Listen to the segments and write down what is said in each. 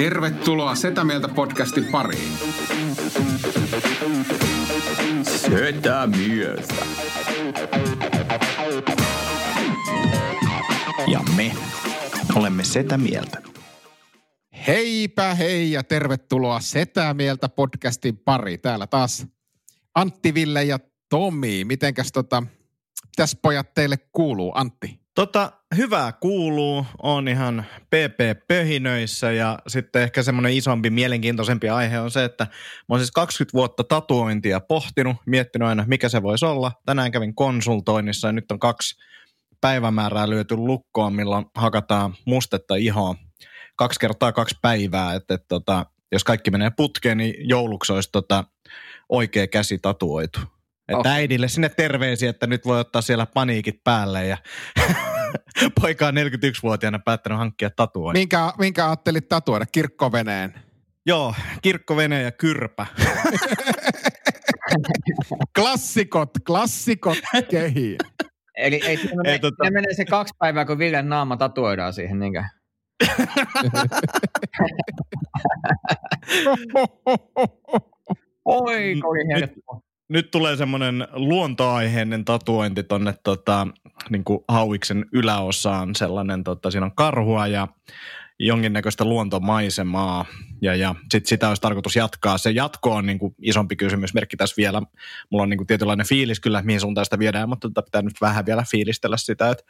Tervetuloa Setä Mieltä podcastin pariin. Setä Mieltä. Ja me olemme Setä Mieltä. Heipä hei ja tervetuloa Setä Mieltä podcastin pari. Täällä taas Antti, Ville ja Tomi. Mitenkäs tota, mitäs pojat teille kuuluu, Antti? Tota, hyvää kuuluu, on ihan PP-pöhinöissä ja sitten ehkä semmoinen isompi, mielenkiintoisempi aihe on se, että mä oon siis 20 vuotta tatuointia pohtinut, miettinyt aina mikä se voisi olla. Tänään kävin konsultoinnissa ja nyt on kaksi päivämäärää lyöty lukkoon, milloin hakataan mustetta ihoa kaksi kertaa kaksi päivää, että, että tota, jos kaikki menee putkeen, niin jouluksi olisi tota, oikea käsi tatuoitu. Että okay. äidille sinne terveisiä, että nyt voi ottaa siellä paniikit päälle ja poika on 41-vuotiaana päättänyt hankkia tatuoin. Minkä, minkä ajattelit tatuoida? Kirkkoveneen? Joo, kirkkovene ja kyrpä. klassikot, klassikot kehiin. Eli ei, se, menee, ei, tota... se menee se kaksi päivää, kun Villen naama tatuoidaan siihen, niinkö? Oi, nyt, nyt tulee semmoinen luontoaiheinen tatuointi tonne tota, niin kuin hauiksen yläosaan. Sellainen, tota, siinä on karhua ja jonkinnäköistä luontomaisemaa ja, ja sit sitä olisi tarkoitus jatkaa. Se jatko on niin kuin isompi kysymysmerkki tässä vielä. Mulla on niin kuin tietynlainen fiilis kyllä, mihin suuntaan sitä viedään, mutta tota pitää nyt vähän vielä fiilistellä sitä. Että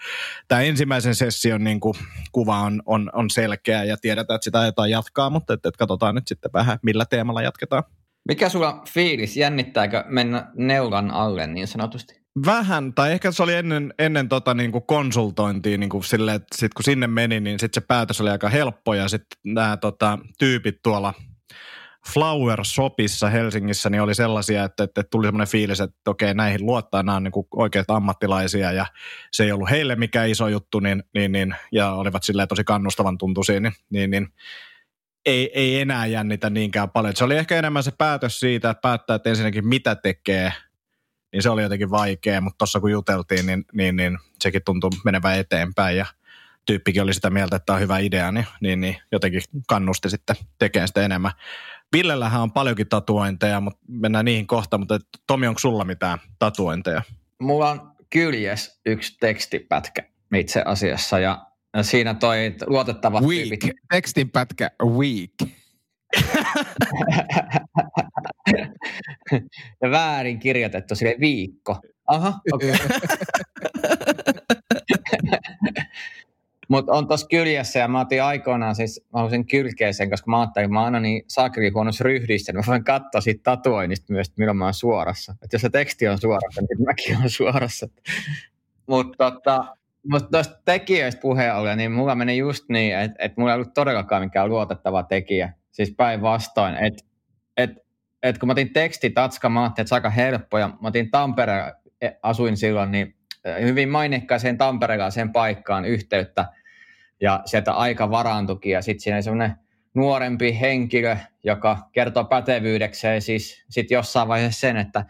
tämä ensimmäisen session niin kuin kuva on, on, on selkeä ja tiedetään, että sitä aiotaan jatkaa, mutta että, että katsotaan nyt sitten vähän, millä teemalla jatketaan. Mikä sulla fiilis? Jännittääkö mennä neulan alle niin sanotusti? Vähän, tai ehkä se oli ennen, ennen tota niin kuin konsultointia niin kuin sille, että sit kun sinne meni, niin sitten se päätös oli aika helppo ja sitten nämä tota, tyypit tuolla Flower Shopissa Helsingissä niin oli sellaisia, että, että tuli semmoinen fiilis, että okei, näihin luottaa, nämä on niin oikeat ammattilaisia ja se ei ollut heille mikään iso juttu, niin, niin, niin ja olivat silleen tosi kannustavan tuntuisia, niin, niin, niin ei, ei enää jännitä niinkään paljon. Se oli ehkä enemmän se päätös siitä, että päättää, että ensinnäkin mitä tekee – niin se oli jotenkin vaikea, mutta tuossa kun juteltiin, niin, niin, niin sekin tuntui menevän eteenpäin ja tyyppikin oli sitä mieltä, että tämä on hyvä idea, niin, niin, niin jotenkin kannusti sitten tekemään sitä enemmän. Villellähän on paljonkin tatuointeja, mutta mennään niihin kohta, mutta Tomi, onko sulla mitään tatuointeja? Mulla on kyljes yksi tekstipätkä itse asiassa ja siinä toi luotettava week. tyypit. Tekstinpätkä week. ja väärin kirjoitettu sille viikko. Aha, okei. Okay. Mutta on tuossa kyljessä ja mä otin aikoinaan siis, mä halusin kylkeä sen, koska mä ajattelin, että mä aina niin saakeli huonossa ryhdissä, niin mä voin katsoa siitä tatuoinnista myös, että milloin mä oon suorassa. Että jos se teksti on suorassa, niin mäkin olen suorassa. Mutta tota, mutta tuosta tekijöistä puheen ollen, niin mulla meni just niin, että, että mulla ei ollut todellakaan mikään luotettava tekijä. Siis päinvastoin, että et, et kun mä otin tekstitatska, mä ajattelin, että se aika helppo, ja mä otin Tampereen, asuin silloin, niin hyvin mainekkaaseen Tamperelaiseen paikkaan yhteyttä, ja sieltä aika varaantukin, ja sitten siinä oli semmoinen nuorempi henkilö, joka kertoo pätevyydekseen siis sit jossain vaiheessa sen, että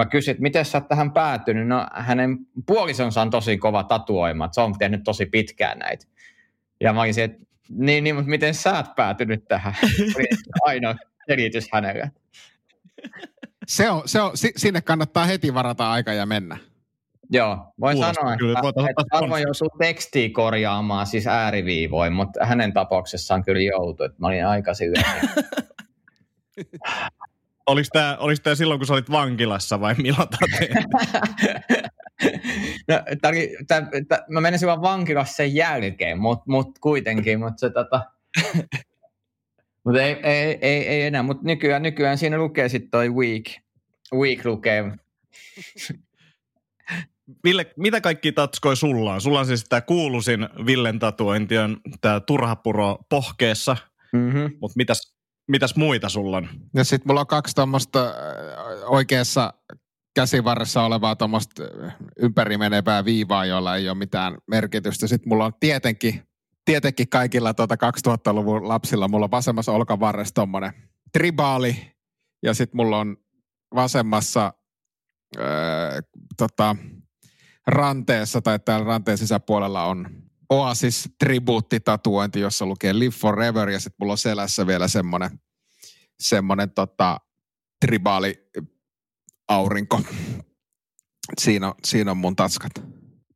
mä kysyin, että miten sä oot tähän päätynyt, no hänen puolisonsa on tosi kova tatuoima, että se on tehnyt tosi pitkään näitä. Ja mä olisin, että niin, niin, mutta miten sä oot päätynyt tähän? Aina selitys hänelle. Se on, se on, sinne kannattaa heti varata aika ja mennä. Joo, voin Kuulostaa sanoa, kyllä, että, että harvoin joutuu tekstiä korjaamaan siis ääriviivoin, mutta hänen tapauksessaan kyllä joutui, että mä olin aika silleen. Oliko tämä, oliko tämä silloin, kun sä olit vankilassa vai milloin tämä no, tää oli, tää, tää, mä menisin vaan vankilassa sen jälkeen, mutta mut kuitenkin, mutta se tota... Mut ei, ei, ei, ei, enää, mutta nykyään, nykyään siinä lukee sitten toi week. Week lukee. Ville, mitä kaikki tatskoi sulla on? Sulla on siis tämä kuuluisin Villen tatuointi on tämä turhapuro pohkeessa, Mm-hmm. mutta mitäs, mitäs muita sulla on? Ja sitten mulla on kaksi tuommoista oikeassa käsivarressa olevaa tuommoista ympäri menevää viivaa, jolla ei ole mitään merkitystä. Sitten mulla on tietenkin, tietenkin kaikilla tuota 2000-luvun lapsilla, mulla on vasemmassa olkavarressa tuommoinen tribaali, ja sitten mulla on vasemmassa öö, tota, ranteessa tai täällä ranteen sisäpuolella on Oasis tribuuttitatuointi, jossa lukee Live Forever ja sitten mulla on selässä vielä semmoinen semmoinen tota, tribaali aurinko. Siinä on, siinä on mun tatskat.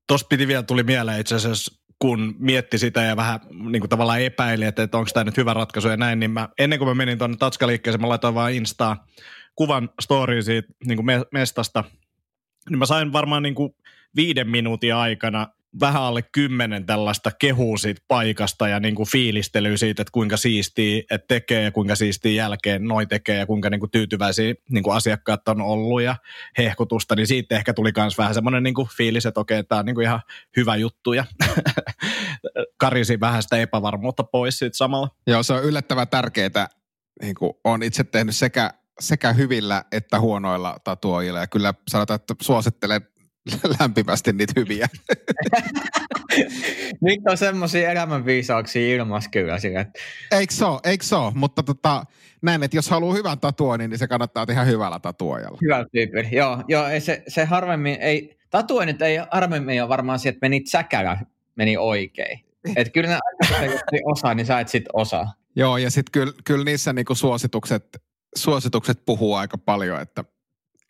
Tuossa piti vielä tuli mieleen itse asiassa, kun mietti sitä ja vähän niin kuin tavallaan epäili, että, että onko tämä nyt hyvä ratkaisu ja näin, niin mä, ennen kuin mä menin tuonne tatskaliikkeeseen, mä laitoin vaan Instaa kuvan storyin siitä niin kuin mestasta, niin mä sain varmaan niin kuin viiden minuutin aikana vähän alle kymmenen tällaista kehuu siitä paikasta ja niin kuin fiilistelyä siitä, että kuinka siistiä että tekee ja kuinka siistiä jälkeen noi tekee ja kuinka niin kuin tyytyväisiä niin kuin asiakkaat on ollut ja hehkutusta, niin siitä ehkä tuli myös vähän semmoinen niin kuin fiilis, että okei, tämä on niin kuin ihan hyvä juttu ja karisi vähän sitä epävarmuutta pois siitä samalla. Joo, se on yllättävän tärkeää. Niin kuin on itse tehnyt sekä, sekä hyvillä että huonoilla tatuoilla ja kyllä sanotaan, että suosittelen lämpimästi niitä hyviä. Nyt on semmoisia elämänviisauksia ilmassa kyllä. Sille. Eikö se ole, eikö se ole? Mutta tota, näin, että jos haluaa hyvän tatuoinnin, niin se kannattaa tehdä hyvällä tatuojalla. Hyvä tyyppi. Joo, joo ei se, se harvemmin, ei, tatuoinnit ei harvemmin ole varmaan se, että menit säkällä, meni oikein. Että kyllä ne aika osaa, niin sä et sit osaa. Joo, ja sitten kyllä, kyllä niissä niinku suositukset, suositukset puhuu aika paljon, että,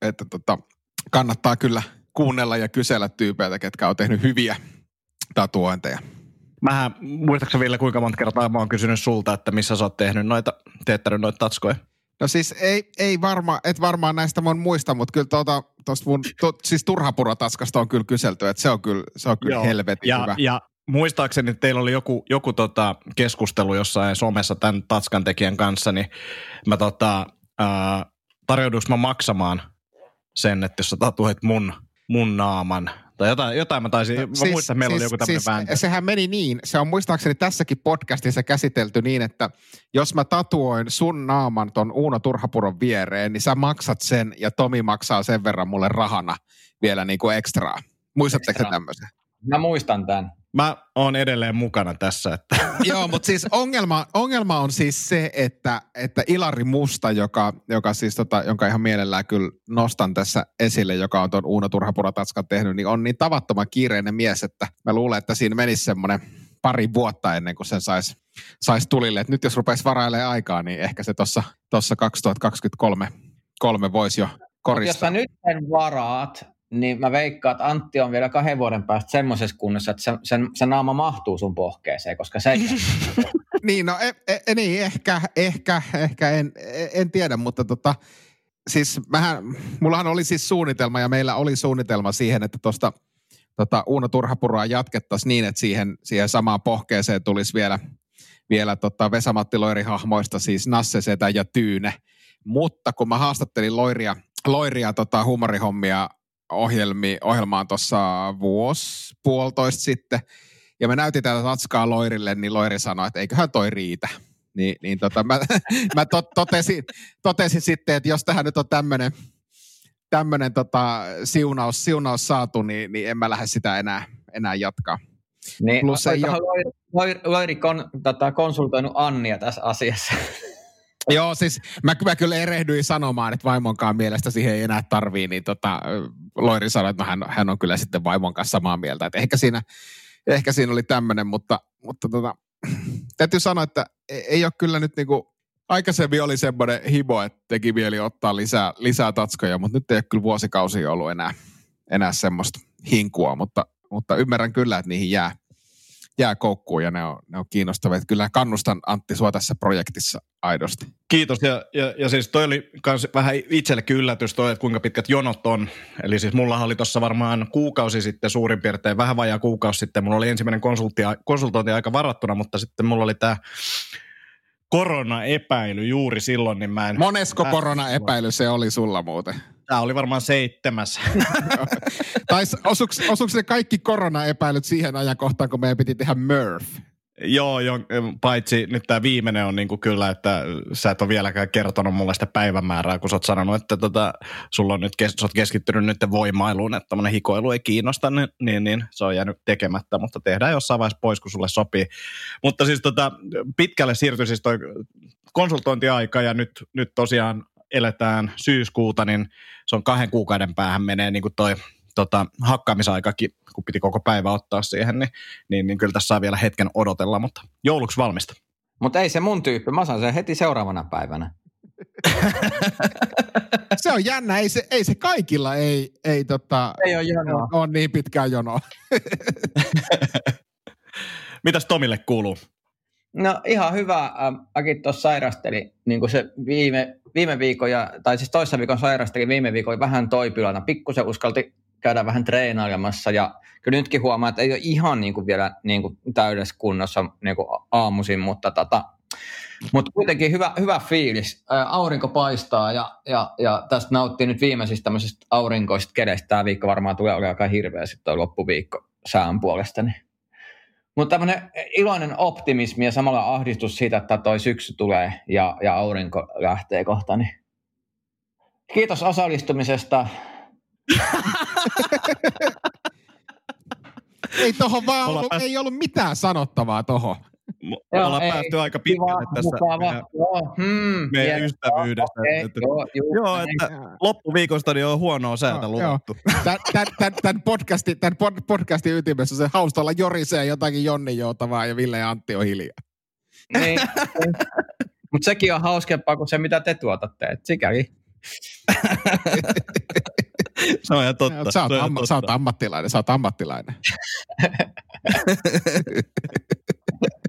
että tota, kannattaa kyllä – kuunnella ja kysellä tyypeiltä, ketkä on tehnyt hyviä tatuointeja. Mähän, muistaakseni Ville, kuinka monta kertaa mä oon kysynyt sulta, että missä sä oot tehnyt noita, teettänyt noita tatskoja? No siis ei, ei varma, et varmaan näistä mun muista, mutta kyllä tuota, tosta mun, to, siis turhapurotaskasta on kyllä kyselty, että se on kyllä, se on kyllä helvetin ja, hyvä. Ja muistaakseni että teillä oli joku, joku tota keskustelu jossain somessa tämän tatskan tekijän kanssa, niin mä tota, äh, tarjoudunko mä maksamaan sen, että jos sä tatuoit mun mun naaman. Tai jotain, jotain mä taisin, mä siis, muistan, että meillä siis, oli joku tämmöinen siis, vääntö. Sehän meni niin, se on muistaakseni tässäkin podcastissa käsitelty niin, että jos mä tatuoin sun naaman ton Uuno Turhapuron viereen, niin sä maksat sen ja Tomi maksaa sen verran mulle rahana vielä niin kuin ekstraa. Muistatteko tämmöisen? Mä muistan tämän. Mä oon edelleen mukana tässä. Että. Joo, mutta siis ongelma, ongelma on siis se, että, että Ilari Musta, joka, joka siis tota, jonka ihan mielellään kyllä nostan tässä esille, joka on tuon Uuno Turhapuratatskan tehnyt, niin on niin tavattoman kiireinen mies, että mä luulen, että siinä menisi semmoinen pari vuotta ennen kuin sen saisi sais tulille. Et nyt jos rupeisi varailemaan aikaa, niin ehkä se tuossa 2023 kolme voisi jo koristaa. jos sä nyt sen varaat, niin mä veikkaan, että Antti on vielä kahden vuoden päästä semmoisessa kunnossa, että se, sen, se naama mahtuu sun pohkeeseen, koska se niin, no e, e, niin, ehkä, ehkä, ehkä en, en tiedä, mutta tota, siis mähän, mullahan oli siis suunnitelma ja meillä oli suunnitelma siihen, että tuosta tota, Uuno Turhapuroa jatkettaisiin niin, että siihen, siihen samaan pohkeeseen tulisi vielä, vielä tota Vesamatti Loiri-hahmoista siis Nasse, Setä ja Tyyne. Mutta kun mä haastattelin Loiria, Loiria tota, huumorihommia ohjelmi, ohjelmaan tuossa vuosi, puolitoista sitten, ja me näytin tätä tatskaa Loirille, niin Loiri sanoi, että eiköhän toi riitä. Niin, niin tota, mä, mä tot, totesin, totesin sitten, että jos tähän nyt on tämmöinen tämmönen tota, siunaus, siunaus saatu, niin, niin en mä lähde sitä enää, enää jatkaa. Niin, Plus ei ole... Loiri, Loiri, Loiri kon, tota, konsultoinut Annia tässä asiassa. Joo, siis mä, mä kyllä erehdyin sanomaan, että vaimonkaan mielestä siihen ei enää tarvii, niin tota, Loiri sanoi, että hän, hän on kyllä sitten vaimon kanssa samaa mieltä. Että ehkä, siinä, ehkä siinä oli tämmöinen, mutta, mutta tota, täytyy sanoa, että e, ei ole kyllä nyt niinku, aikaisemmin oli semmoinen hibo, että teki mieli ottaa lisää, lisää tatskoja, mutta nyt ei ole kyllä vuosikausia ollut enää, enää semmoista hinkua, mutta, mutta ymmärrän kyllä, että niihin jää, jää koukkuun ja ne on, ne on kiinnostavia. Kyllä kannustan Antti sua tässä projektissa aidosti. Kiitos ja, ja, ja siis toi oli kans vähän itsellekin yllätys toi, että kuinka pitkät jonot on. Eli siis mulla oli tuossa varmaan kuukausi sitten suurin piirtein, vähän vajaa kuukausi sitten, mulla oli ensimmäinen konsultointi aika varattuna, mutta sitten mulla oli tämä koronaepäily juuri silloin, niin mä en... Monesko koronaepäily se oli sulla muuten? Tämä oli varmaan seitsemäs. tai osuuko ne kaikki koronaepäilyt siihen ajankohtaan, kun meidän piti tehdä Murph? Joo, jo, paitsi nyt tämä viimeinen on niinku kyllä, että sä et ole vieläkään kertonut mulle sitä päivämäärää, kun sä oot sanonut, että tota, sulla on nyt kes, sä oot keskittynyt nyt voimailuun, että tämmöinen hikoilu ei kiinnosta, niin, niin, niin, se on jäänyt tekemättä, mutta tehdään jossain vaiheessa pois, kun sulle sopii. Mutta siis tota, pitkälle siirtyi siis toi konsultointiaika ja nyt, nyt tosiaan eletään syyskuuta, niin se on kahden kuukauden päähän menee niin kuin toi tota, hakkaamisaikakin, kun piti koko päivä ottaa siihen, niin, niin, niin kyllä tässä saa vielä hetken odotella, mutta jouluksi valmista. Mutta ei se mun tyyppi, mä saan sen heti seuraavana päivänä. se on jännä, ei se, ei se kaikilla ei, ei, tota, ei ole jonoa. on niin pitkään jonoa. Mitäs Tomille kuuluu? No ihan hyvä. Mäkin tuossa sairasteli niin kuin se viime, viime viikon, ja, tai siis toissa viikon sairasteli viime viikon vähän toipilana. Pikkusen uskalti käydä vähän treenailemassa ja kyllä nytkin huomaa, että ei ole ihan niin kuin vielä niin kuin täydessä kunnossa niin kuin aamuisin, mutta tota, mutta kuitenkin hyvä, hyvä fiilis. Ää, aurinko paistaa ja, ja, ja tästä nauttii nyt viimeisistä tämmöisistä aurinkoista kedestä. Tämä viikko varmaan tulee olemaan aika hirveä sitten loppuviikko sään puolesta. Niin. Mutta tämmöinen iloinen optimismi ja samalla ahdistus siitä, että toi syksy tulee ja, ja aurinko lähtee kohta. Niin. Kiitos osallistumisesta. ei tohon vaan ollut, ei ollut mitään sanottavaa tohon. Me joo, ollaan ei, päästy aika pitkälle tässä mukava, meidän, joo, hmm, meidän ystävyydestä. Okay, että, joo, juu, joo, että loppuviikosta niin on huonoa säätä luvattu. Podcastin, tämän podcastin ytimessä se haustalla jorisee jotakin Jonni joutavaa ja Ville ja Antti on hiljaa. Niin, mutta sekin on hauskempaa kuin se, mitä te tuotatte. Et sikäli. se on ihan totta. Sä oot, amma, totta. sä oot ammattilainen, sä oot ammattilainen.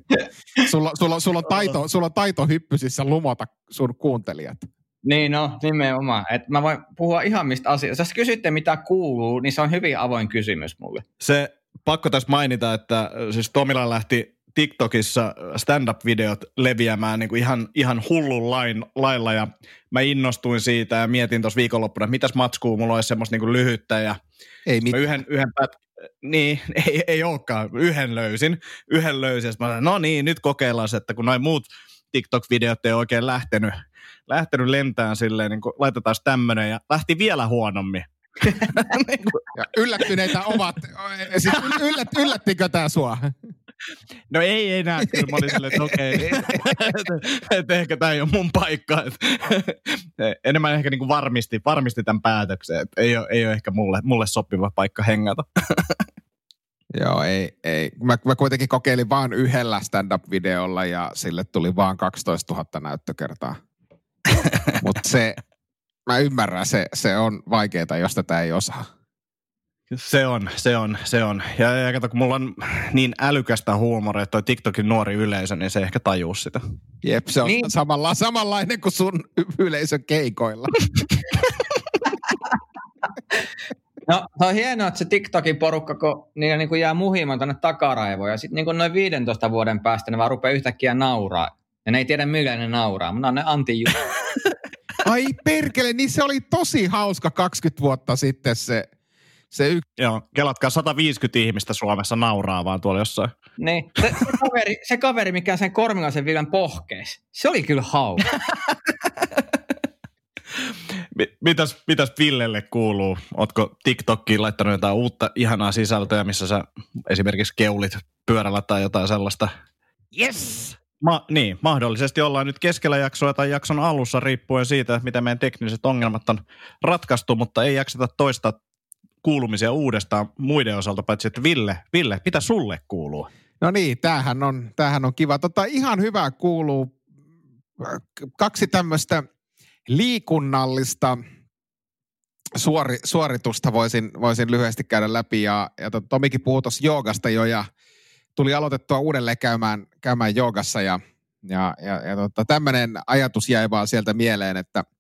sulla, sulla, sulla, on taito, sulla on taito hyppysissä lumota sun kuuntelijat. Niin no, nimenomaan. Et mä voin puhua ihan mistä asioista. Jos kysytte mitä kuuluu, niin se on hyvin avoin kysymys mulle. Se pakko tässä mainita, että siis Tomila lähti TikTokissa stand-up-videot leviämään niin kuin ihan, ihan hullun lain, lailla ja mä innostuin siitä ja mietin tuossa viikonloppuna, että mitäs matskuu mulla olisi semmoista niin kuin lyhyttä ja ei mitään. yhden, yhden pät, niin, ei, ei olekaan, yhden löysin, yhden löysin, mä sanoin, no niin, nyt kokeillaan se, että kun noin muut TikTok-videot ei oikein lähtenyt, lähtenyt lentään silleen, niin laitetaan tämmöinen ja lähti vielä huonommin. ja yllättyneitä ovat. Siis yllät, yllättikö tämä sua? No ei enää, kyllä mä olin silleen, että okei, että ehkä tämä ei ole mun paikka. Enemmän ehkä niin kuin varmisti, varmisti tämän päätöksen, että ei ole, ei ole ehkä mulle, mulle sopiva paikka hengata. Joo, ei, ei. Mä, mä kuitenkin kokeilin vaan yhdellä stand-up-videolla ja sille tuli vaan 12 000 näyttökertaa. Mutta se, mä ymmärrän, se, se on vaikeaa, jos tätä ei osaa. Se on, se on, se on. Ja, ja kato, kun mulla on niin älykästä huumoria, että toi TikTokin nuori yleisö, niin se ehkä tajuu sitä. Jep, se on niin. samalla, samanlainen kuin sun yleisön keikoilla. No, se on hienoa, että se TikTokin porukka, kun niillä niin kuin jää muhimaan tuonne takaraivoon, ja sitten niin noin 15 vuoden päästä ne vaan rupeaa yhtäkkiä nauraa. Ja ne ei tiedä, millä ne nauraa, mutta ne on ne anti Ai perkele, niin se oli tosi hauska 20 vuotta sitten se se y- Joo, kelatkaa 150 ihmistä Suomessa nauraa vaan tuolla jossain. Niin, se, se, kaveri, se kaveri, mikä sen Kormilaisen Viljan pohkees, se oli kyllä hauska. mitäs, mitäs Villelle kuuluu? Ootko TikTokkiin laittanut jotain uutta ihanaa sisältöä, missä sä esimerkiksi keulit pyörällä tai jotain sellaista? Yes! Ma- niin, mahdollisesti ollaan nyt keskellä jaksoa tai jakson alussa riippuen siitä, miten meidän tekniset ongelmat on ratkaistu, mutta ei jakseta toista kuulumisia uudestaan muiden osalta, paitsi että Ville, Ville, mitä sulle kuuluu? No niin, tämähän on, tämähän on kiva. Tota, ihan hyvä kuuluu kaksi tämmöistä liikunnallista suori, suoritusta voisin, voisin lyhyesti käydä läpi. Ja, ja to, Tomikin puhui tuossa joogasta jo ja tuli aloitettua uudelleen käymään, käymään joogassa ja, ja, ja, ja tota, tämmöinen ajatus jäi vaan sieltä mieleen, että –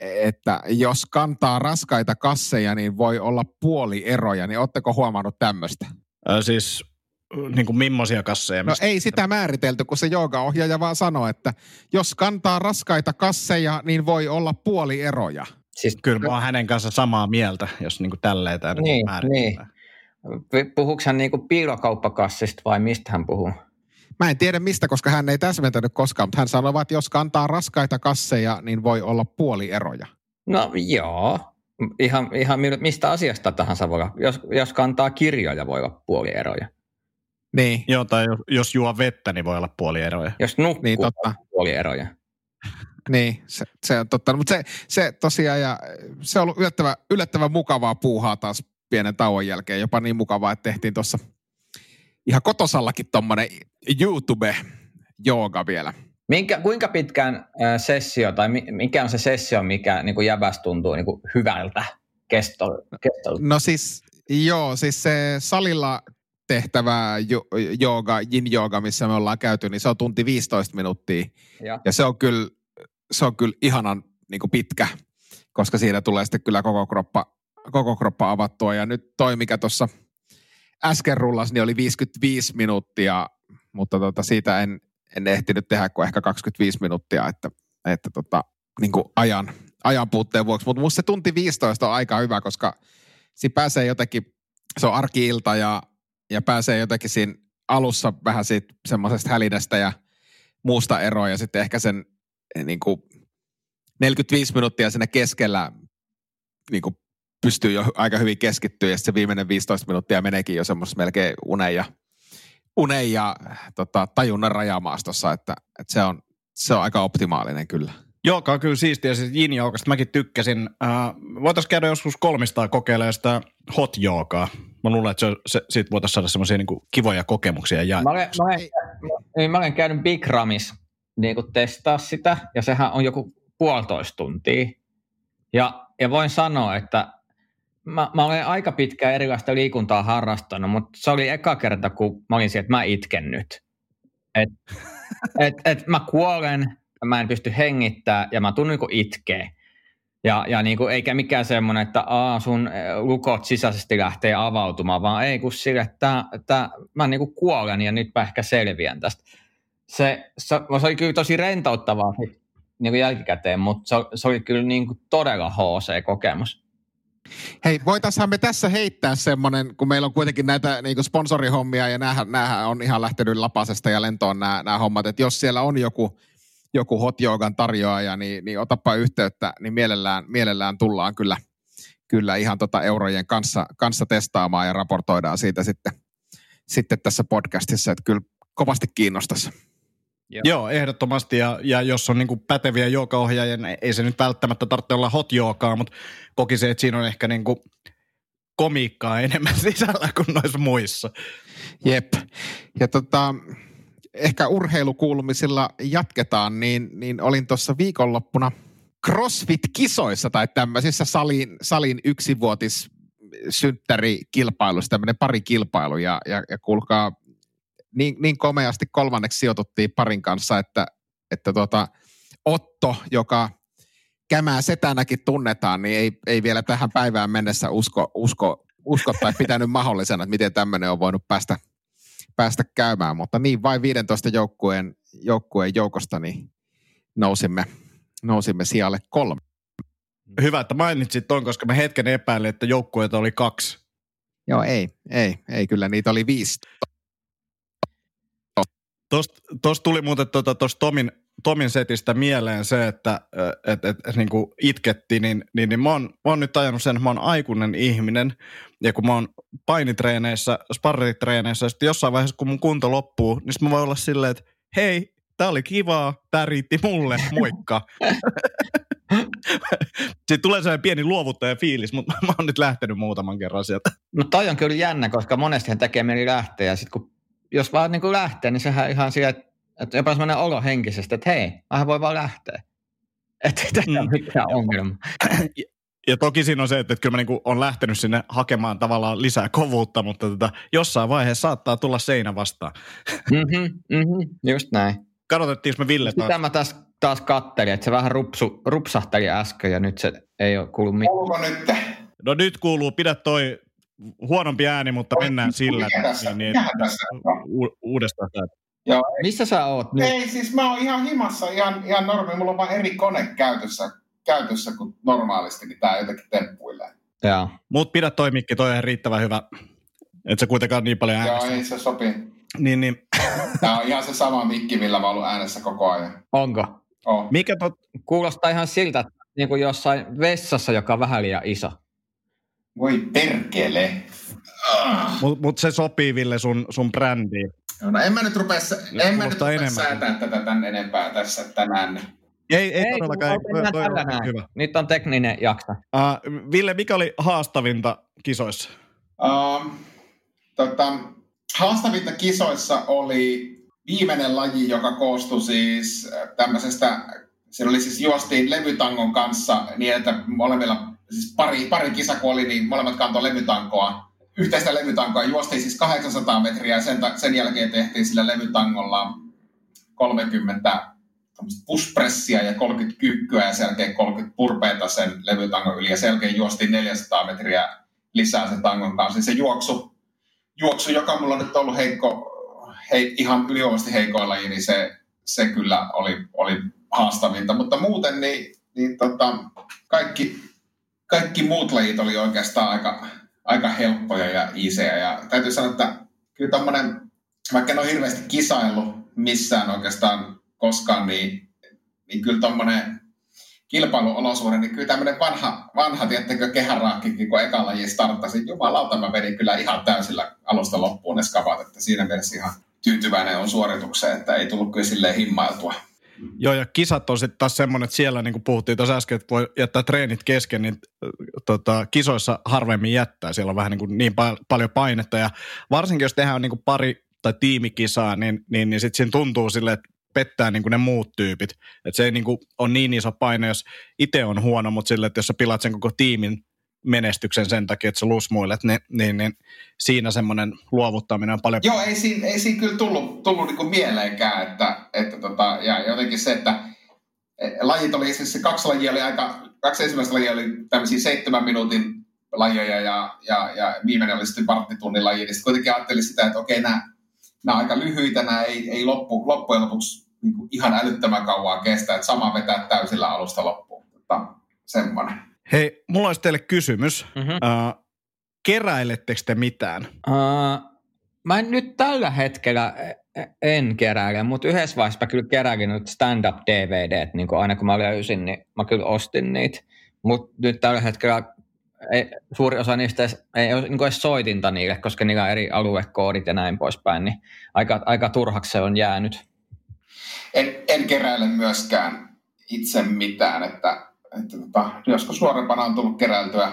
että jos kantaa raskaita kasseja, niin voi olla puoli eroja, niin ootteko huomannut tämmöistä? Äh, siis niin kuin millaisia kasseja? No ei sitä määritelty, kun se joogaohjaaja vaan sanoi, että jos kantaa raskaita kasseja, niin voi olla puoli eroja. Siis, Kyllä mä oon hänen kanssa samaa mieltä, jos niin kuin tälleen tämä Niin, määritellään. puhuuko hän niinku piilokauppakassista vai mistä hän puhuu? Mä en tiedä mistä, koska hän ei täsmentänyt koskaan, mutta hän sanoi, että jos kantaa raskaita kasseja, niin voi olla puolieroja. No joo, ihan, ihan mi- mistä asiasta tahansa voi olla. Jos, jos kantaa kirjoja, voi olla puolieroja. Niin, Joo, tai jos, jos juo vettä, niin voi olla puolieroja. Jos nukkuu, niin totta. puolieroja. Niin, se, se on totta. Mutta se, se tosiaan, ja se on ollut yllättävän, yllättävän mukavaa puuhaa taas pienen tauon jälkeen. Jopa niin mukavaa, että tehtiin tuossa ihan kotosallakin tommonen YouTube-jooga vielä. Minkä, kuinka pitkään äh, sessio, tai mi, mikä on se sessio, mikä niin kuin jäbäs tuntuu niin kuin hyvältä kesto, kestolta? No siis, joo, siis se salilla tehtävä jo, jooga, yin jooga, missä me ollaan käyty, niin se on tunti 15 minuuttia. Ja. Ja se on kyllä, se on kyllä ihanan niin kuin pitkä, koska siinä tulee sitten kyllä koko kroppa, koko kroppa avattua. Ja nyt toi, mikä tuossa äsken rullas, niin oli 55 minuuttia, mutta tota, siitä en, en ehtinyt tehdä kuin ehkä 25 minuuttia, että, että tota, niin kuin ajan, ajan puutteen vuoksi. Mutta musta se tunti 15 on aika hyvä, koska siinä pääsee jotenkin, se on arkiilta ja, ja pääsee jotenkin siinä alussa vähän siitä semmoisesta hälinästä ja muusta eroa ja sitten ehkä sen eh, niin kuin 45 minuuttia sinne keskellä niin kuin pystyy jo aika hyvin keskittyä ja se viimeinen 15 minuuttia meneekin jo semmoisessa melkein unen ja, unen ja tota, tajunnan rajamaastossa, että, että se, on, se on aika optimaalinen kyllä. Joka on kyllä siistiä, siis yin joogasta mäkin tykkäsin. Äh, voitaisiin käydä joskus kolmistaan kokeilemaan sitä hot joogaa. Mä luulen, että se, se, siitä voitaisiin saada semmoisia niin kivoja kokemuksia. Ja, Mä olen, mä, olen, niin mä olen käynyt Big Ramis niin kuin testaa sitä, ja sehän on joku puolitoista tuntia. Ja, ja voin sanoa, että mä, mä olen aika pitkään erilaista liikuntaa harrastanut, mutta se oli eka kerta, kun mä olin siellä, että mä itken nyt. Et, et, et mä kuolen, mä en pysty hengittämään ja mä tunnen niin kuin itkee. Ja, ja niin kuin, eikä mikään semmoinen, että Aa, sun lukot sisäisesti lähtee avautumaan, vaan ei kun sille, että tää, mä niin kuin kuolen ja nyt mä ehkä selviän tästä. Se, se, se oli kyllä tosi rentouttavaa niin kuin jälkikäteen, mutta se, se oli kyllä niin kuin todella HC-kokemus. Hei, voitaisiin me tässä heittää semmoinen, kun meillä on kuitenkin näitä niin sponsorihommia ja näähän, näähän on ihan lähtenyt lapasesta ja lentoon nämä, nämä hommat, että jos siellä on joku, joku hot yogan tarjoaja, niin, niin otapa yhteyttä, niin mielellään, mielellään tullaan kyllä, kyllä ihan tota eurojen kanssa, kanssa testaamaan ja raportoidaan siitä sitten, sitten tässä podcastissa, että kyllä kovasti kiinnostaisi. Joo. Joo, ehdottomasti. Ja, ja jos on niin kuin päteviä joogaohjaajia, niin ei se nyt välttämättä tarvitse olla hot joogaa, mutta koki se, että siinä on ehkä niin kuin komiikkaa enemmän sisällä kuin noissa muissa. Jep. Ja tota, ehkä urheilukuulumisilla jatketaan, niin, niin olin tuossa viikonloppuna CrossFit-kisoissa tai tämmöisissä salin, salin yksivuotis synttärikilpailussa, tämmöinen pari kilpailu ja, ja, ja kuulkaa, niin, niin komeasti kolmanneksi sijoituttiin parin kanssa, että, että tuota, Otto, joka kämää setänäkin tunnetaan, niin ei, ei vielä tähän päivään mennessä usko, usko, usko tai pitänyt mahdollisena, että miten tämmöinen on voinut päästä, päästä käymään, mutta niin vain 15 joukkueen, joukkueen joukosta niin nousimme, nousimme sijalle kolme. Hyvä, että mainitsit ton, koska mä hetken epäilin, että joukkueita oli kaksi. Joo, ei, ei, ei kyllä, niitä oli viisi. Tuosta tuli muuten tuosta tuota, Tomin, Tomin setistä mieleen se, että et, et, et, niin kuin itkettiin, niin, niin, niin mä, oon, mä oon nyt tajunnut sen, että mä oon aikuinen ihminen, ja kun mä oon painitreeneissä, sparritreeneissä, ja sitten jossain vaiheessa, kun mun kunto loppuu, niin mä voin olla silleen, että hei, tää oli kivaa, tää riitti mulle, moikka. Sitten tulee sellainen pieni luovuttaja fiilis, mutta mä oon nyt lähtenyt muutaman kerran sieltä. No toi on kyllä jännä, koska monesti hän tekee mieli lähteä, ja sitten kun jos vaan niin kuin lähtee, niin sehän ihan sillä, että, että jopa semmoinen olo henkisesti, että hei, vähän voi vaan lähteä. Että ei tässä mm. mitään ongelma. Ja, ja toki siinä on se, että, että kyllä mä niin on lähtenyt sinne hakemaan tavallaan lisää kovuutta, mutta tota, jossain vaiheessa saattaa tulla seinä vastaan. Mm-hmm, mm-hmm, just näin. Kadotettiinko me Ville taas? Sitä mä taas, taas kattelin, että se vähän rupsu, rupsahteli äsken ja nyt se ei ole kuullut mitään. Kuuluuko nyt? No nyt kuuluu, pidä toi huonompi ääni, mutta mennään sillä. Tässä, niin, tässä? U- uudestaan Joo. Missä sä oot nyt? Ei, siis mä oon ihan himassa, ihan, ihan normi. Mulla on vaan eri kone käytössä. käytössä kuin normaalisti, niin tämä jotenkin temppuilee. Joo. Mut pidä toi mikki, toi on ihan riittävän hyvä. Et se kuitenkaan niin paljon Joo, äänestä. ei se sopi. Niin, niin. Tämä on ihan se sama mikki, millä mä oon ollut äänessä koko ajan. Onko? Oh. Mikä tot, Kuulostaa ihan siltä, että niin kuin jossain vessassa, joka on vähän liian iso. Voi perkele. mut, mut se sopii Ville sun, sun brändiin. No en mä nyt rupea, en mä nyt rupea säätää tätä tän enempää tässä tänään. Ei, ei, todellakaan. Ei, Ei, mennään toi on hyvä. Nyt on tekninen jakso. Uh, Ville, mikä oli haastavinta kisoissa? Um, tota, haastavinta kisoissa oli viimeinen laji, joka koostui siis tämmöisestä, siinä oli siis juostiin levytangon kanssa niin, että molemmilla, siis pari, pari kisa kun oli, niin molemmat kantoi levytankoa. Yhteistä levytankoa juostiin siis 800 metriä sen, sen jälkeen tehtiin sillä levytangolla 30 pushpressia ja 30 kyykkyä ja sen jälkeen 30 purpeita sen levytangon yli ja sen jälkeen juostiin 400 metriä lisää sen tangon kanssa. Niin se juoksu, juoksu, joka mulla on nyt ollut heikko, hei, ihan ylivoimaisesti heikoin laji, niin se, se kyllä oli, oli haastavinta. Mutta muuten niin, niin tota, kaikki, kaikki muut lajit oli oikeastaan aika, aika helppoja ja iisejä. Ja täytyy sanoa, että kyllä tommonen, vaikka en ole hirveästi kisaillut missään oikeastaan koskaan, niin, niin kyllä tuommoinen kilpailuolosuhde, niin kyllä tämmöinen vanha, vanha tiettäkö kehäraakkikin, kun eka laji starttasi, jumalauta mä vedin kyllä ihan täysillä alusta loppuun ne skavat, että siinä mielessä ihan tyytyväinen on suoritukseen, että ei tullut kyllä silleen himmailtua. Joo, ja kisat on sitten taas semmoinen, että siellä niin kuin puhuttiin tuossa äsken, että voi jättää treenit kesken, niin äh, tota, kisoissa harvemmin jättää. Siellä on vähän niin, kuin niin pa- paljon painetta, ja varsinkin jos tehdään niin kuin pari tai tiimikisaa, niin, niin, niin sitten siinä tuntuu sille, että pettää niin kuin ne muut tyypit. Että se ei niin kuin ole niin iso paine, jos itse on huono, mutta sille, että jos sä pilaat sen koko tiimin menestyksen sen takia, että sä lusmuilet, niin, niin, niin siinä semmoinen luovuttaminen on paljon Joo, ei siinä, ei siinä kyllä tullut, tullut niinku mieleenkään, että, että tota, ja jotenkin se, että eh, lajit oli, siis se kaksi lajia oli aika, kaksi ensimmäistä lajia oli tämmöisiä seitsemän minuutin lajeja ja, ja, ja viimeinen oli sitten varttitunnin laji, niin sitten kuitenkin ajattelin sitä, että okei, nämä, nämä on aika lyhyitä, nämä ei, ei loppu, loppujen lopuksi niin ihan älyttömän kauan kestä, että sama vetää täysillä alusta loppuun. Mutta semmoinen. Hei, mulla olisi teille kysymys. Mm-hmm. Uh, keräilettekö te mitään? Uh, mä en nyt tällä hetkellä e- en keräile, mutta yhdessä vaiheessa mä kyllä keräilin nyt stand-up DVD, niin kuin aina kun mä löysin, niin mä kyllä ostin niitä. Mutta nyt tällä hetkellä ei, suuri osa niistä edes, ei ole niin edes soitinta niille, koska niillä on eri aluekoodit ja näin poispäin, niin aika, aika turhaksi se on jäänyt. En, en keräile myöskään itse mitään, että, että tota, joskus nuorempana on tullut keräiltyä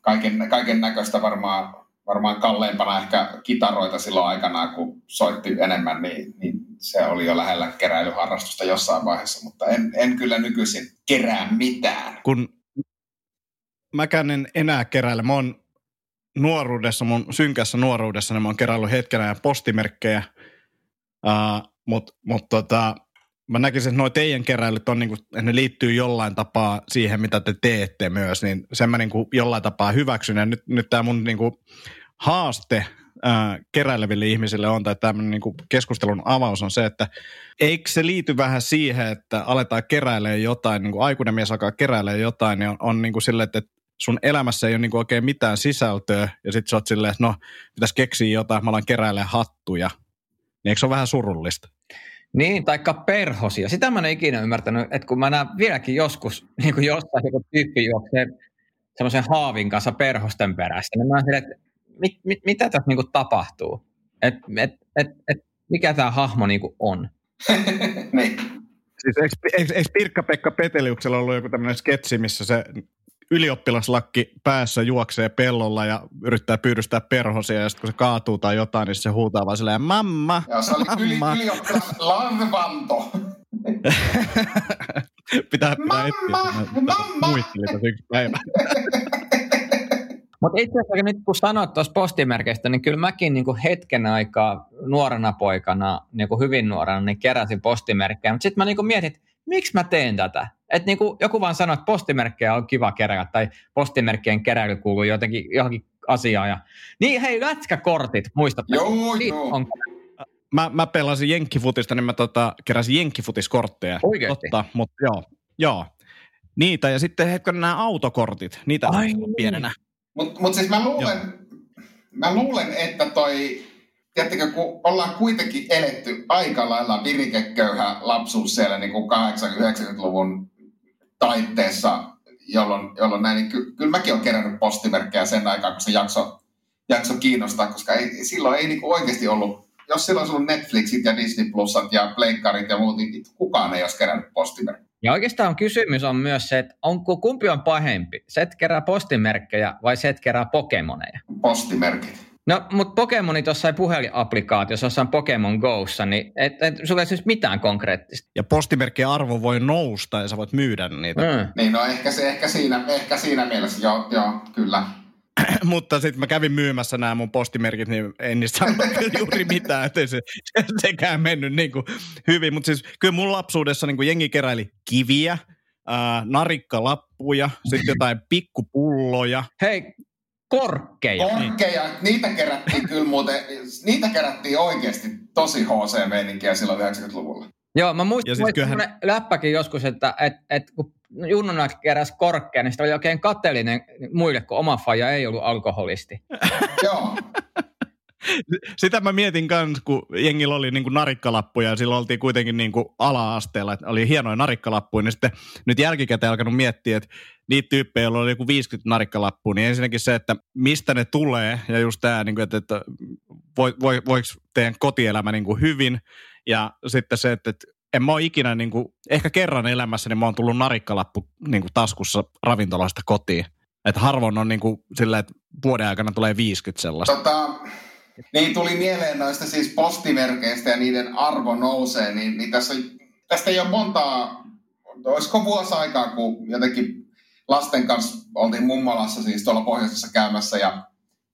kaiken, kaiken näköistä varmaan, varmaan kalleimpana ehkä kitaroita silloin aikanaan, kun soitti enemmän, niin, niin se oli jo lähellä keräilyharrastusta jossain vaiheessa, mutta en, en kyllä nykyisin kerää mitään. Kun mäkään en enää keräile, mä oon nuoruudessa, mun synkässä nuoruudessa, niin mä oon keräillyt hetkenä ja postimerkkejä, uh, mutta mut tota, mä näkisin, että nuo teidän keräilyt on, niinku, että ne liittyy jollain tapaa siihen, mitä te teette myös, niin sen mä niinku jollain tapaa hyväksyn. Ja nyt, nyt tämä mun niinku haaste ää, keräileville ihmisille on, tai tämmöinen niinku keskustelun avaus on se, että eikö se liity vähän siihen, että aletaan keräilemään jotain, niin kuin aikuinen mies alkaa keräilemään jotain, niin on, on niin kuin silleen, että sun elämässä ei ole niin kuin oikein mitään sisältöä, ja sitten sä oot silleen, että no, pitäisi keksiä jotain, mä alan keräilemään hattuja. Niin eikö se ole vähän surullista? Niin, taikka perhosia. Sitä mä en ikinä ymmärtänyt, että kun mä näen vieläkin joskus, niin kuin jossain joku tyyppi juoksee semmoisen haavin kanssa perhosten perässä, niin mä oon että mit, mit, mitä tässä niin kuin tapahtuu? Et, et, et, et, mikä tämä hahmo niin kuin on? niin. Siis eikö, eikö, eikö Pirkka-Pekka Peteliuksella ollut joku tämmöinen sketsi, missä se ylioppilaslakki päässä juoksee pellolla ja yrittää pyydystää perhosia ja sitten kun se kaatuu tai jotain, niin se huutaa vaan silleen, mamma, Ja se oli yli, mamma. ylioppilas Lanvanto. pitää, pitää Mamma, etsiä. mamma. Muistelin tässä yksi päivä. Mutta itse asiassa nyt kun sanoit tuosta postimerkeistä, niin kyllä mäkin niin hetken aikaa nuorena poikana, niin hyvin nuorena, niin keräsin postimerkkejä. Mutta sitten mä niin mietin, että miksi mä teen tätä? Että niin kuin joku vaan sanoi, että postimerkkejä on kiva kerätä tai postimerkkien keräily kuuluu jotenkin johonkin asiaan. Ja... Niin hei, lätkäkortit, muistatteko? Joo, joo. on Mä, mä pelasin jenkkifutista, niin mä tota, keräsin jenkkifutiskortteja. Oikeesti? Totta, mutta joo, joo. Niitä ja sitten hetken nämä autokortit, niitä Ai niin. pienenä. Mutta mut siis mä luulen, mä luulen, että toi, tiedättekö, kun ollaan kuitenkin eletty aika lailla virikeköyhä lapsuus siellä niin kuin 80-90-luvun taitteessa, jolloin, jolloin näin, niin ky, kyllä mäkin olen kerännyt postimerkkejä sen aikaa, kun se jakso, jakso kiinnostaa, koska ei, silloin ei niin oikeasti ollut, jos silloin olisi ollut Netflixit ja Disney Plusat ja pleikkarit ja muut, niin kukaan ei olisi kerännyt postimerkkejä. Ja oikeastaan kysymys on myös se, että onko kumpi on pahempi? Se, että kerää postimerkkejä vai se, että kerää Pokemoneja? Postimerkit. No, mutta Pokemonit jossain puhelinapplikaatiossa, jossain Pokemon Goissa, niin et, et, sulla ei siis mitään konkreettista. Ja postimerkkien arvo voi nousta ja sä voit myydä niitä. Mm. Niin no ehkä, se, ehkä, siinä, ehkä siinä mielessä, joo, joo kyllä. Mutta sitten mä kävin myymässä nämä mun postimerkit, niin en niistä saanut juuri mitään, ettei se, sekään mennyt niin kuin hyvin. Mutta siis kyllä mun lapsuudessa niin kuin jengi keräili kiviä, narikkalappuja, sitten jotain pikkupulloja. Hei, korkkeja. Korkeja, niitä kerättiin kyllä muuten, niitä kerättiin oikeasti tosi HC-meininkiä silloin 90-luvulla. Joo, mä muistan, että kyllähän- kyllähän... läppäkin joskus, että et, et, kun junnuna keräsi korkkeja, niin sitä oli oikein kateellinen muille, kun oma faija ei ollut alkoholisti. Joo, Sitä mä mietin kans, kun jengillä oli niin narikkalappuja ja silloin oltiin kuitenkin niin ala-asteella, että oli hienoja narikkalappuja, niin sitten nyt jälkikäteen alkanut miettiä, että niitä tyyppejä, joilla oli joku 50 narikkalappua, niin ensinnäkin se, että mistä ne tulee ja just tämä, niin että, että voi, voi, voiko teidän kotielämä niin hyvin ja sitten se, että, että en mä ole ikinä, niin kuin, ehkä kerran elämässäni mä oon tullut narikkalappu niin taskussa ravintolasta kotiin. Että harvoin on niin kuin, sillä, että vuoden aikana tulee 50 sellaista. tota, niin tuli mieleen noista siis postimerkeistä ja niiden arvo nousee, niin, niin tässä, tästä ei ole montaa, olisiko vuosi aikaa, kun jotenkin lasten kanssa oltiin mummolassa siis tuolla pohjoisessa käymässä ja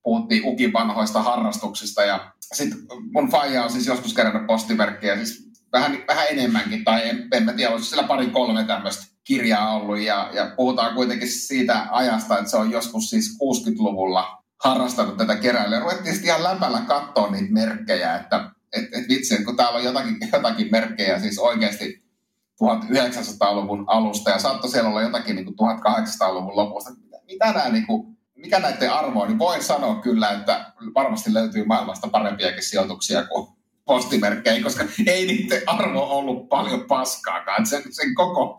puhuttiin ukin vanhoista harrastuksista ja sitten mun faija on siis joskus kerännyt postimerkkejä, siis vähän, vähän enemmänkin, tai en, en mä tiedä, olisi siellä pari kolme tämmöistä kirjaa ollut, ja, ja puhutaan kuitenkin siitä ajasta, että se on joskus siis 60-luvulla harrastanut tätä keräilyä. Ruvettiin sitten ihan läpällä katsoa niitä merkkejä, että et, et vitsi, kun täällä on jotakin, jotakin merkkejä siis oikeasti 1900-luvun alusta, ja saattoi siellä olla jotakin niin kuin 1800-luvun lopusta. Mitä, mitä nämä niin kuin, mikä näiden arvo on, niin voin sanoa kyllä, että varmasti löytyy maailmasta parempiakin sijoituksia kuin postimerkkejä, koska ei niiden arvo ollut paljon paskaakaan. Sen, sen koko,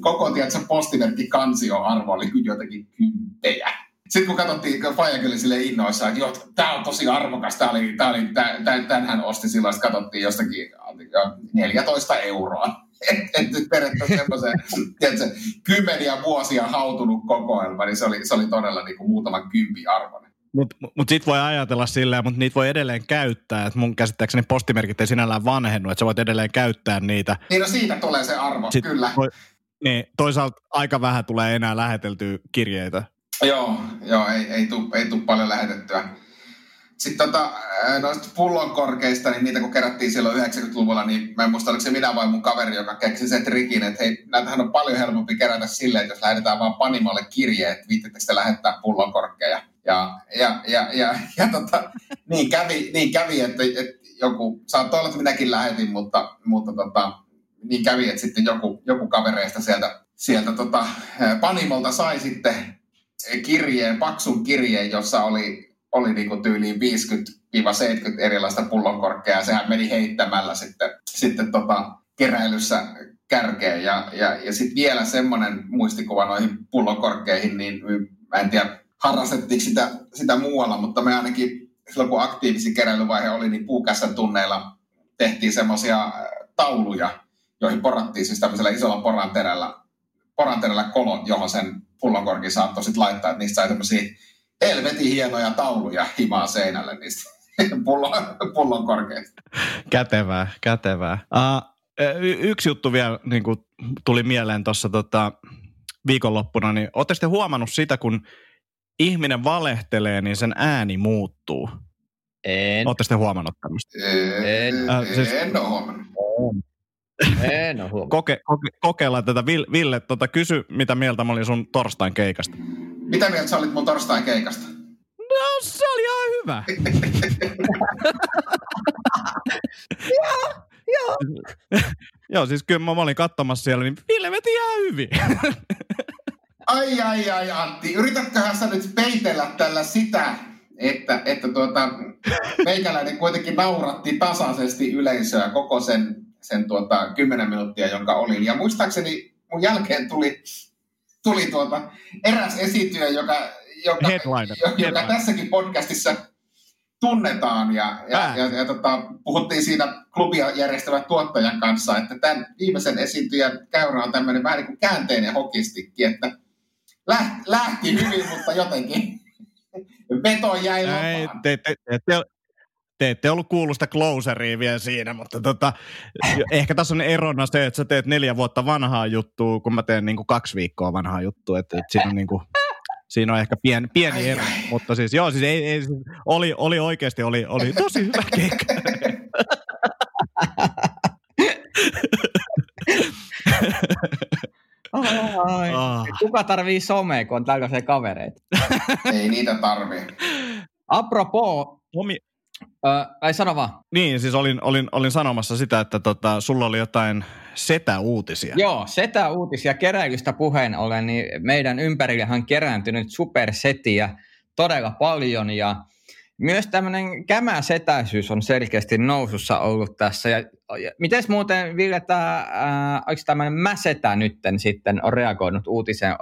koko tiedätkö, postimerkkikansion arvo oli kyllä jotenkin kymppejä. Sitten kun katsottiin, kun Faija kyllä sille innoissaan, että joo, tämä on tosi arvokas, tämä oli, tää oli, tämän hän osti silloin, sitten katsottiin jostakin jo 14 euroa. Että et nyt periaatteessa semmoisen, tiedätkö, kymmeniä vuosia hautunut kokoelma, niin se oli, se oli todella niin kuin muutaman kympi arvoinen. Mutta mut sit voi ajatella silleen, mutta niitä voi edelleen käyttää. Et mun käsittääkseni postimerkit ei sinällään vanhennu, että sä voit edelleen käyttää niitä. Niin no siitä tulee se arvo, Sit kyllä. Voi, niin, toisaalta aika vähän tulee enää läheteltyä kirjeitä. Joo, joo ei, ei tule ei tuu paljon lähetettyä. Sitten tota, noista pullonkorkeista, niin niitä kun kerättiin silloin 90-luvulla, niin mä en muista, oliko se minä vai mun kaveri, joka keksi sen trikin, että hei, näitähän on paljon helpompi kerätä silleen, että jos lähetetään vaan Panimolle kirjeet, viittettekö te lähettää pullonkorkkeja. Ja, ja, ja, ja, ja tota, niin, kävi, niin kävi, että, että joku, saattoi olla, että minäkin lähetin, mutta, mutta tota, niin kävi, että sitten joku, joku kavereista sieltä, sieltä tota, Panimolta sai sitten kirjeen, paksun kirjeen, jossa oli, oli niinku tyyliin 50-70 erilaista pullonkorkkeja. Sehän meni heittämällä sitten, sitten tota keräilyssä kärkeen. Ja, ja, ja sitten vielä semmoinen muistikuva noihin pullonkorkkeihin, niin mä en tiedä, harrastettiinko sitä, sitä muualla, mutta me ainakin silloin kun aktiivisin keräilyvaihe oli, niin puukässän tunneilla tehtiin semmoisia tauluja, joihin porattiin siis tämmöisellä isolla poranterällä, poranterällä kolot, johon sen pullonkorkin saattoi sitten laittaa, että niistä sai tämmöisiä helvetin hienoja tauluja himaa seinälle niistä pullon, pullonkorkeista. Kätevää, kätevää. Uh, y- yksi juttu vielä niin kuin tuli mieleen tuossa tota, viikonloppuna, niin ootte sitten huomannut sitä, kun ihminen valehtelee, niin sen ääni muuttuu. En, Ootte sitten huomannut tämmöistä? En. Äh, siis- en ole huomannut. En ole huomannut. Koke, koke, kokeillaan tätä. Ville, Ville tota, kysy, mitä mieltä mä olin sun torstain keikasta. Mitä mieltä sä olit mun torstain keikasta? No, se oli ihan hyvä. Joo. Joo, siis kyllä mä olin katsomassa siellä, niin Ville veti ihan hyvin. Ai, ai, ai, Antti. Yritätköhän sä nyt peitellä tällä sitä, että, että tuota, meikäläinen kuitenkin nauratti tasaisesti yleisöä koko sen, sen tuota, 10 minuuttia, jonka olin. Ja muistaakseni mun jälkeen tuli, tuli tuota, eräs esityjä, joka, joka, Headliner. joka Headliner. tässäkin podcastissa tunnetaan. Ja, ja, ja, ja tota, puhuttiin siinä klubia järjestävän tuottajan kanssa, että tämän viimeisen esityjän käyrä on tämmöinen vähän niin kuin käänteinen hokistikki, että lähti, lähti hyvin, mutta jotenkin veto jäi Ei, te, te, te, te, te ette ollut kuullut sitä closeria vielä siinä, mutta tota, ehkä tässä on erona se, että sä teet neljä vuotta vanhaa juttua, kun mä teen niin kuin kaksi viikkoa vanhaa juttua, että, että siinä on niin kuin, Siinä on ehkä pieni, pieni Ai, ero, ai. mutta siis joo, siis ei, ei, siis oli, oli oikeasti oli, oli tosi hyvä keikka. Ai. Ah. Kuka tarvii somea, kun on tällaisia kavereita? Ei niitä tarvi. Apropos, Tomi, äh, ai sano vaan. niin, siis olin, olin, olin sanomassa sitä, että tota, sulla oli jotain setä-uutisia. Joo, setä uutisia keräilystä puheen ollen, niin meidän ympärillehän on kerääntynyt supersetiä todella paljon ja myös tämmöinen kämäsetäisyys on selkeästi nousussa ollut tässä. Ja, ja mites muuten, Ville, tämä, oliko tämmöinen mäsetä nytten sitten on reagoinut uutiseen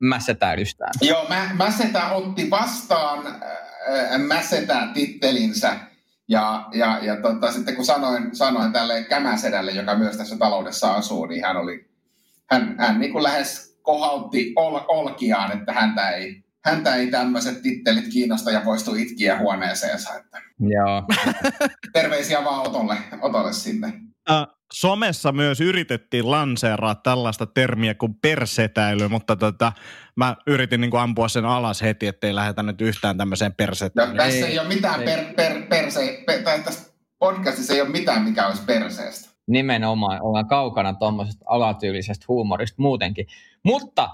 mäsetäilystään? Joo, mä, Mäsetä otti vastaan äh, Mäsetä-tittelinsä. Ja, ja, ja tota, sitten kun sanoin, sanoin tälle Kämäsedälle, joka myös tässä taloudessa asuu, niin hän oli, hän, hän niin kuin lähes kohautti ol, olkiaan, että häntä ei, häntä ei tämmöiset tittelit kiinnosta ja poistu itkiä huoneeseensa. Että Joo. terveisiä vaan Otolle, Otolle sinne. Äh, somessa myös yritettiin lanseeraa tällaista termiä kuin persetäily, mutta tota, mä yritin niin kuin ampua sen alas heti, ettei lähdetä nyt yhtään tämmöiseen No, persetäilyyn. tässä Ei, ei, ole mitään ei. per, per, perse, per, tai tässä podcastissa ei ole mitään, mikä olisi perseestä. Nimenomaan ollaan kaukana tuommoisesta alatyylisestä huumorista muutenkin. Mutta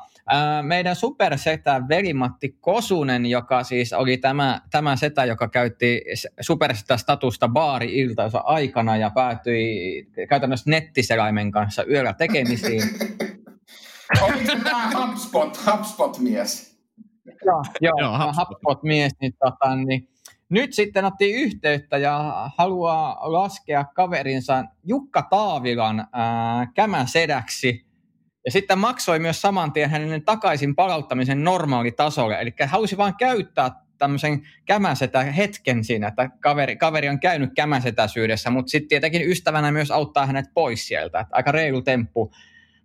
meidän supersetä Veli-Matti Kosunen, joka siis oli tämä, tämä setä, joka käytti supersetä-statusta baari-iltansa aikana ja päätyi käytännössä nettiselaimen kanssa yöllä tekemisiin. Oliko se tämä HubSpot, HubSpot-mies? Joo, joo, Joo, joo HubSpot. HubSpot-mies, niin, tota, niin nyt sitten otti yhteyttä ja haluaa laskea kaverinsa Jukka Taavilan ää, kämäsedäksi. Ja sitten maksoi myös saman tien hänen takaisin palauttamisen normaalitasolle. Eli halusi vain käyttää tämmöisen kämäsetä hetken siinä, että kaveri, kaveri on käynyt kämäsetäsyydessä, mutta sitten tietenkin ystävänä myös auttaa hänet pois sieltä. Että aika reilu temppu.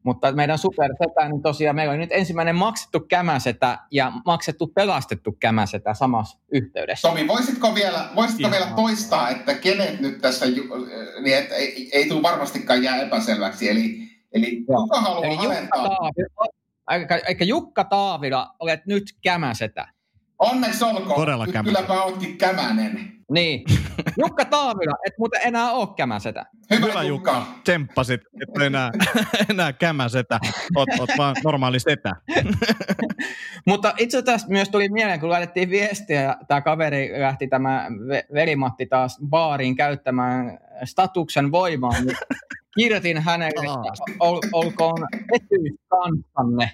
Mutta meidän supersetä, niin tosiaan meillä on nyt ensimmäinen maksettu kämäsetä ja maksettu pelastettu kämäsetä samassa yhteydessä. Tomi, voisitko vielä, voisitko Ihan. vielä toistaa, että kenet nyt tässä, niin että ei, ei tule varmastikaan jää epäselväksi. Eli, eli Joo. kuka haluaa Eli Jukka? Taavila, eikä, Jukka Taavila, olet nyt kämäsetä. Onneksi olkoon. Todella Nyt kämänen. kylläpä ootkin kämänen. Niin. Jukka Taavila, et muuten enää ole kämäsetä. Hyvä, Hyvä Jukka. Jukka, tsemppasit, että enää, enää kämäsetä, oot, oot vaan normaali setä. Mutta itse asiassa myös tuli mieleen, kun laitettiin viestiä ja tämä kaveri lähti tämä ve- velimatti taas baariin käyttämään statuksen voimaa, niin kirjoitin hänelle, että ol, olkoon etyys kanssanne,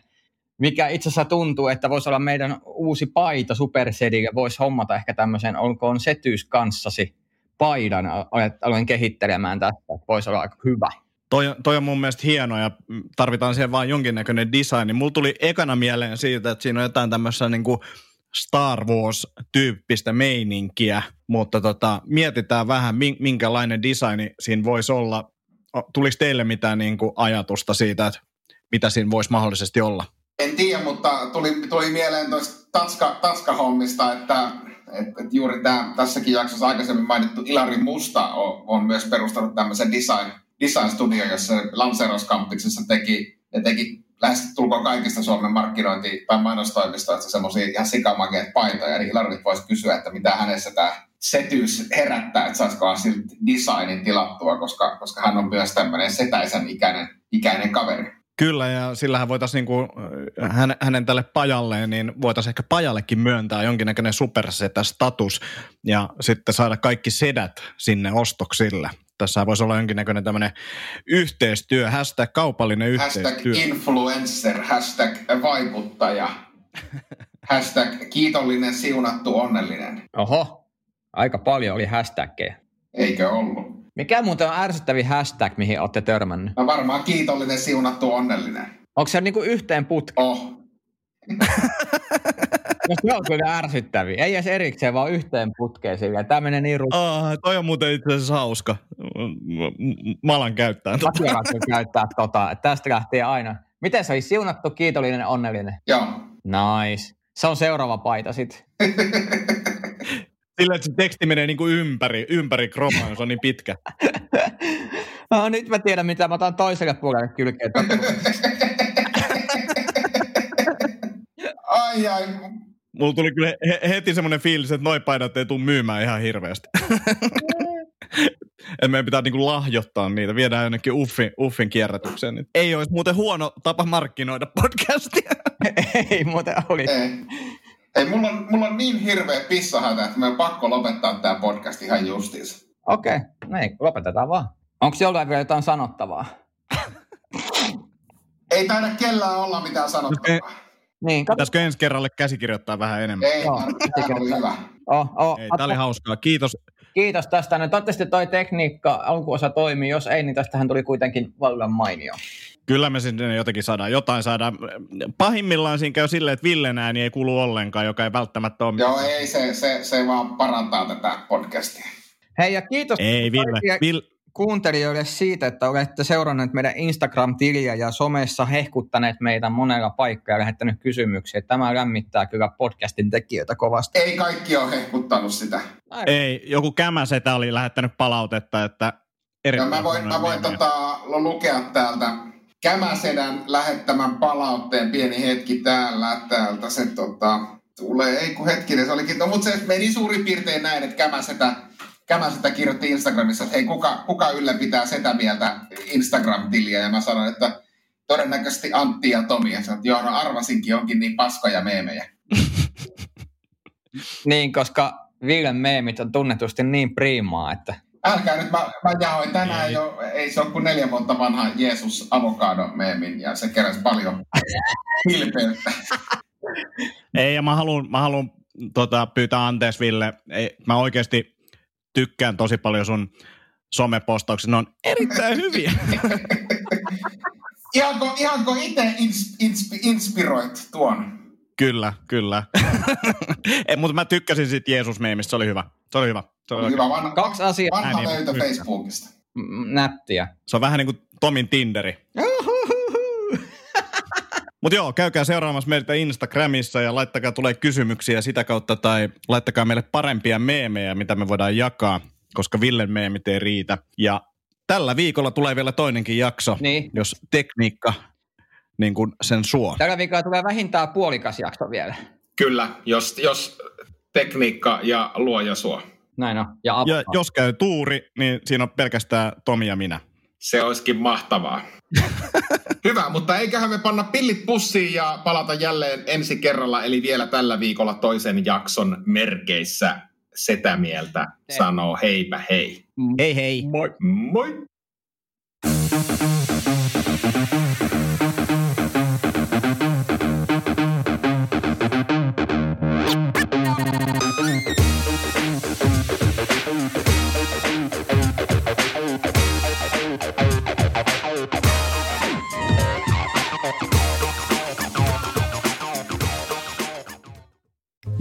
mikä itse asiassa tuntuu, että voisi olla meidän uusi paita Supersedille, voisi hommata ehkä tämmöisen olkoon setyys kanssasi paidan, Aloin- kehittelemään tästä, että voisi olla aika hyvä. Toi, toi on mun mielestä hieno ja tarvitaan siihen vaan jonkinnäköinen design. Mulla tuli ekana mieleen siitä, että siinä on jotain tämmöistä niin kuin Star Wars-tyyppistä meininkiä, mutta tota, mietitään vähän, min- minkälainen designi siinä voisi olla. Tuliko teille mitään niin kuin ajatusta siitä, että mitä siinä voisi mahdollisesti olla? En tiedä, mutta tuli, tuli mieleen tuosta tatska, tatskahommista, että, että, että juuri tämä, tässäkin jaksossa aikaisemmin mainittu Ilari Musta on, on myös perustanut tämmöisen design, design studio, jossa Lanceros-kampiksessa teki, ja teki lähes tulkoon kaikista Suomen markkinointi- tai mainostoimistoista semmoisia ihan sikamageet paitoja, niin Ilarit voisi kysyä, että mitä hänessä tämä setyys herättää, että saisikohan siltä designin tilattua, koska, koska hän on myös tämmöinen setäisen ikäinen, ikäinen kaveri. Kyllä, ja sillähän voitaisiin niinku, äh, hän, hänen tälle pajalleen, niin voitaisiin ehkä pajallekin myöntää jonkinnäköinen supersetä-status ja sitten saada kaikki sedät sinne ostoksille. Tässä voisi olla jonkinnäköinen tämmöinen yhteistyö, hashtag kaupallinen Hashtag yhteistyö. influencer, hashtag vaikuttaja, hashtag kiitollinen, siunattu, onnellinen. Oho, aika paljon oli hashtaggeja. Eikö ollut? Mikä muuten on ärsyttävin hashtag, mihin olette törmännyt? No varmaan kiitollinen, siunattu, onnellinen. Onko se niinku yhteen putki? Oh. No se on kyllä ärsyttäviä. Ei edes erikseen, vaan yhteen putkeen silleen. Tämä menee niin ru... Ah, toi on muuten itse asiassa hauska. Mä alan käyttää. tota. Voi käyttää tota. Tästä lähtee aina. Miten se oli siunattu, kiitollinen, onnellinen? Joo. Nice. Se on seuraava paita sitten. Sillä, että se teksti menee niinku ympäri, ympäri kropan, se on niin pitkä. No, nyt mä tiedän, mitä mä otan toiselle puolelle kylkeen. Ai ai. Mulla tuli kyllä he- heti semmoinen fiilis, että noi paidat ei tule myymään ihan hirveästi. että meidän pitää niinku lahjoittaa niitä, viedään jonnekin Uffin, Uffin kierrätykseen. Niin Ei olisi muuten huono tapa markkinoida podcastia. Ei muuten oli. Ei. Ei, mulla on, mulla on niin hirveä pissahätä, että me on pakko lopettaa tämä podcast ihan justiinsa. Okei, okay. no ei, lopetetaan vaan. Onko jollain vielä jotain sanottavaa? Ei taida kellään olla mitään sanottavaa. Niin, katso. Pitäisikö ensi kerralle käsikirjoittaa vähän enemmän? Ei, tämä oli hyvä. Oh, oh, Ei, tää oli hauskaa. Kiitos. Kiitos tästä. No, toivottavasti toi tekniikka alkuosa toimii. Jos ei, niin tästähän tuli kuitenkin vallan mainio. Kyllä me sinne jotenkin saadaan, jotain saadaan. Pahimmillaan siinä käy silleen, että Villen ääni ei kuulu ollenkaan, joka ei välttämättä ole. Joo, ei, se, se, se vaan parantaa tätä podcastia. Hei ja kiitos Ei, Ville. Ville. kuuntelijoille siitä, että olette seuranneet meidän Instagram-tiliä ja somessa hehkuttaneet meitä monella paikkaa ja lähettänyt kysymyksiä. Tämä lämmittää kyllä podcastin tekijöitä kovasti. Ei kaikki ole hehkuttanut sitä. Ei, joku kämäsetä oli lähettänyt palautetta, että Ja mä voin, mä voin tota, lukea täältä Kämäsedän lähettämän palautteen pieni hetki täällä. Täältä se tota, tulee, ei kun hetkinen, se olikin, no mutta se meni suurin piirtein näin, että Kämäsetä, Kämäsetä kirjoitti Instagramissa, että hei, kuka, kuka ylläpitää sitä mieltä Instagram-tiliä, ja mä sanoin, että todennäköisesti Antti ja Tomi, ja sanoin, että joo, no arvasinkin, onkin niin paskoja meemejä. Niin, koska Villen meemit on tunnetusti niin priimaa, että Älkää nyt, mä, mä jaoin tänään Ei. jo, ei se ole kuin neljä vuotta vanha Jeesus avokado meemin ja se keräsi paljon hilpeyttä. Ei, ja mä haluan, mä haluan tota, pyytää anteeksi, Ville. Ei, mä oikeasti tykkään tosi paljon sun somepostauksista. Ne on erittäin hyviä. Ihanko, ihanko itse ins, inspi, inspiroit tuon? Kyllä, kyllä. Ei, mutta mä tykkäsin siitä Jeesus-meemistä. Se oli hyvä. Se oli hyvä. Se, oli hyvä. vanha, kaksi asiaa vanha Ääni löytö. Facebookista. nättiä. se on vähän niin kuin Tomin Tinderi. Mutta joo, käykää seuraamassa meitä Instagramissa ja laittakaa tulee kysymyksiä sitä kautta tai laittakaa meille parempia meemejä, mitä me voidaan jakaa, koska Villen meemit ei riitä. Ja tällä viikolla tulee vielä toinenkin jakso, Niin. jos tekniikka niin kuin sen suo. Tällä viikolla tulee vähintään puolikas jakso vielä. Kyllä, jos, jos tekniikka ja luoja suo. Näin on. Ja, Ja jos käy tuuri, niin siinä on pelkästään Tomi ja minä. Se olisikin mahtavaa. Hyvä, mutta eiköhän me panna pillit pussiin ja palata jälleen ensi kerralla, eli vielä tällä viikolla toisen jakson merkeissä setä mieltä sanoo heipä hei. Hei hei! Moi. Moi.